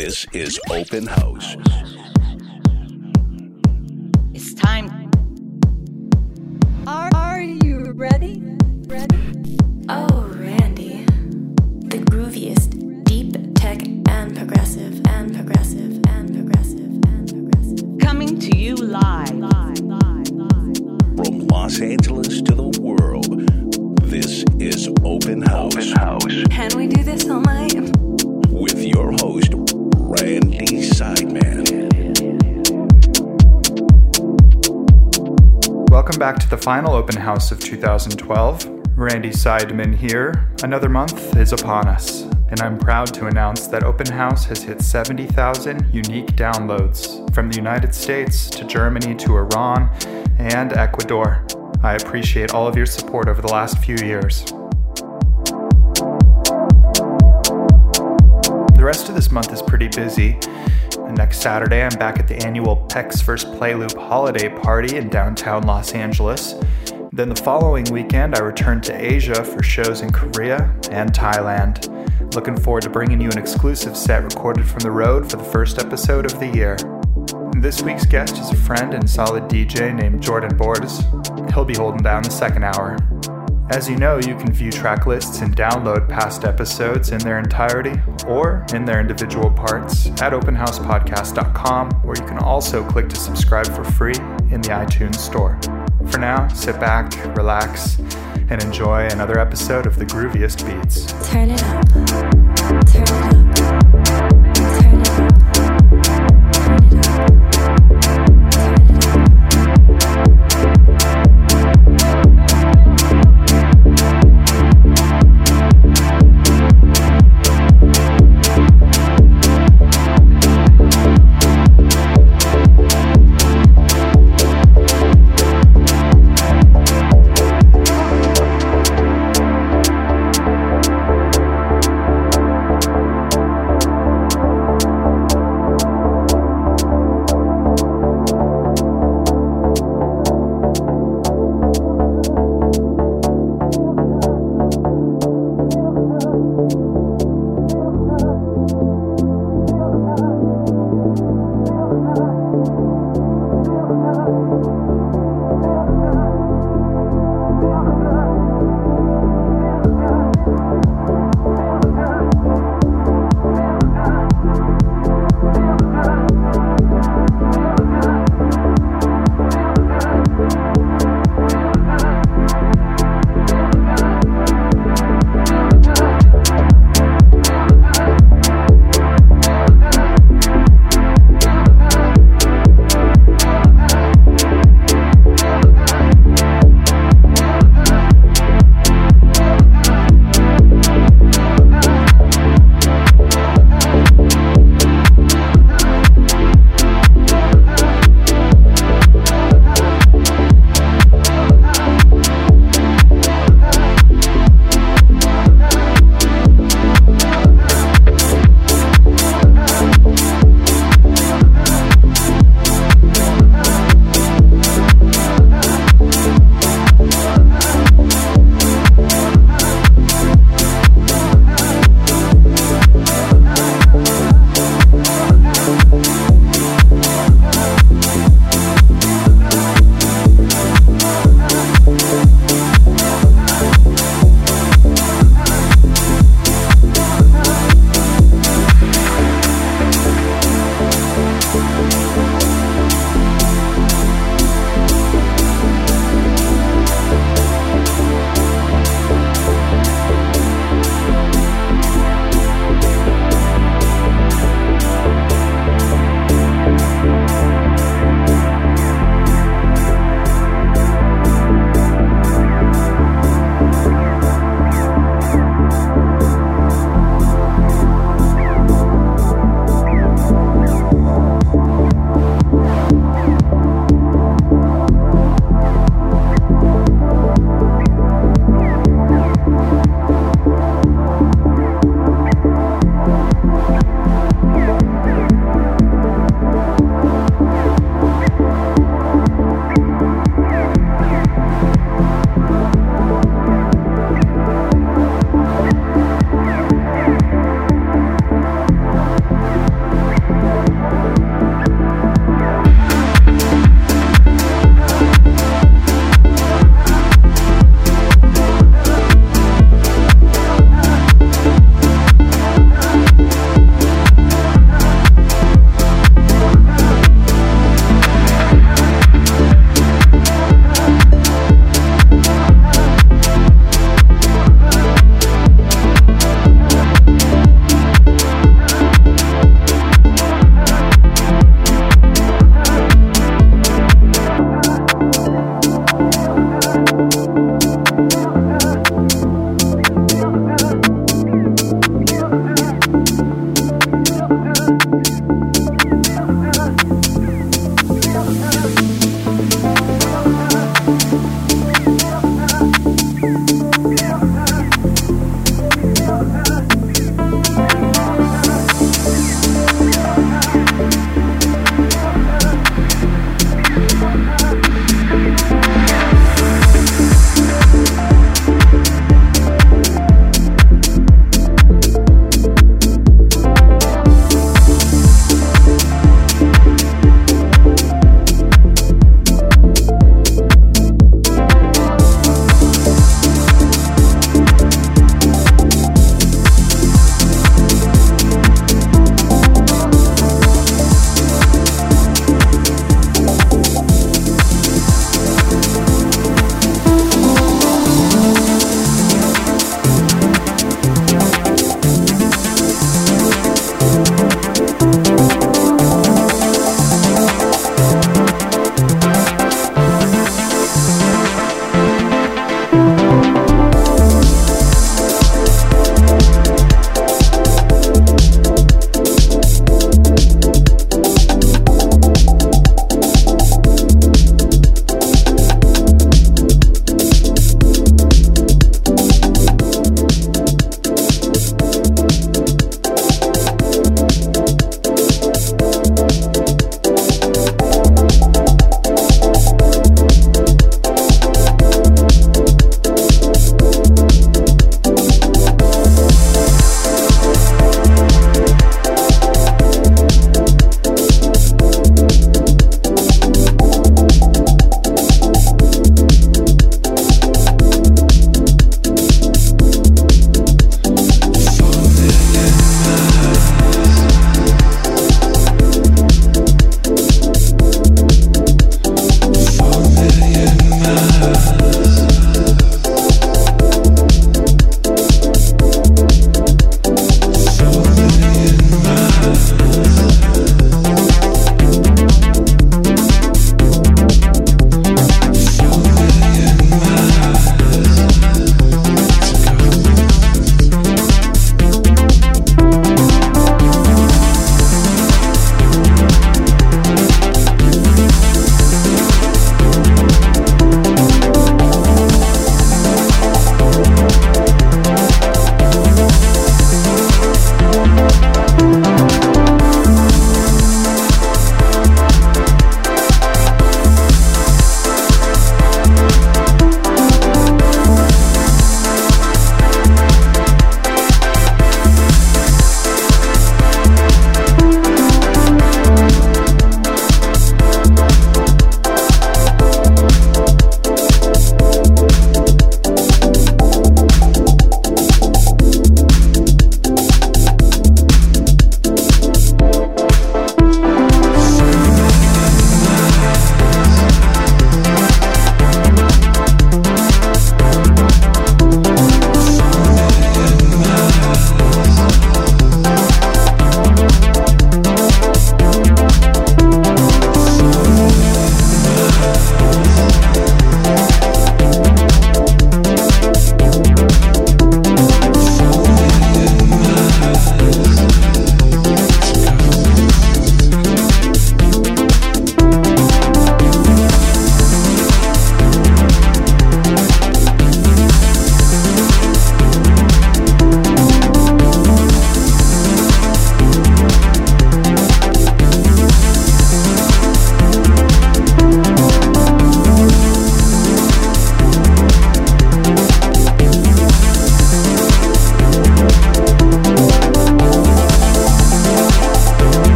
This is Open House. Final open house of 2012. Randy Seidman here. Another month is upon us, and I'm proud to announce that Open House has hit 70,000 unique downloads from the United States to Germany to Iran and Ecuador. I appreciate all of your support over the last few years. The rest of this month is pretty busy. And next Saturday, I'm back at the annual PEX First Play Loop holiday party in downtown Los Angeles. Then the following weekend, I return to Asia for shows in Korea and Thailand. Looking forward to bringing you an exclusive set recorded from the road for the first episode of the year. This week's guest is a friend and solid DJ named Jordan Bordes. He'll be holding down the second hour. As you know, you can view track lists and download past episodes in their entirety or in their individual parts at openhousepodcast.com, where you can also click to subscribe for free in the iTunes Store. For now, sit back, relax, and enjoy another episode of the grooviest beats. Turn it up.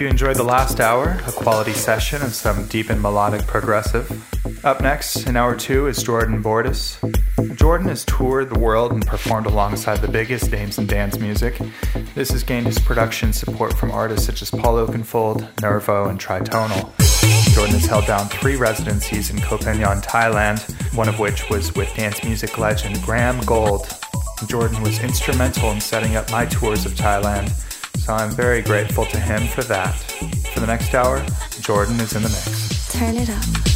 Last hour, a quality session of some deep and melodic progressive. Up next, in hour two, is Jordan Bordas. Jordan has toured the world and performed alongside the biggest names in dance music. This has gained his production support from artists such as Paul Oakenfold, Nervo, and Tritonal. Jordan has held down three residencies in Koh Phangan, Thailand, one of which was with dance music legend Graham Gold. Jordan was instrumental in setting up my tours of Thailand, so I'm very grateful to him for that. For the next hour, Jordan is in the mix. Turn it up.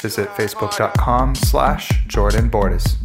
Visit facebook.com slash Jordan Bordis.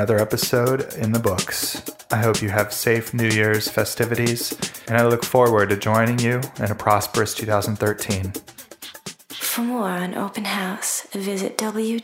Another episode in the books. I hope you have safe New Year's festivities, and I look forward to joining you in a prosperous 2013. For more on Open House, visit www.randy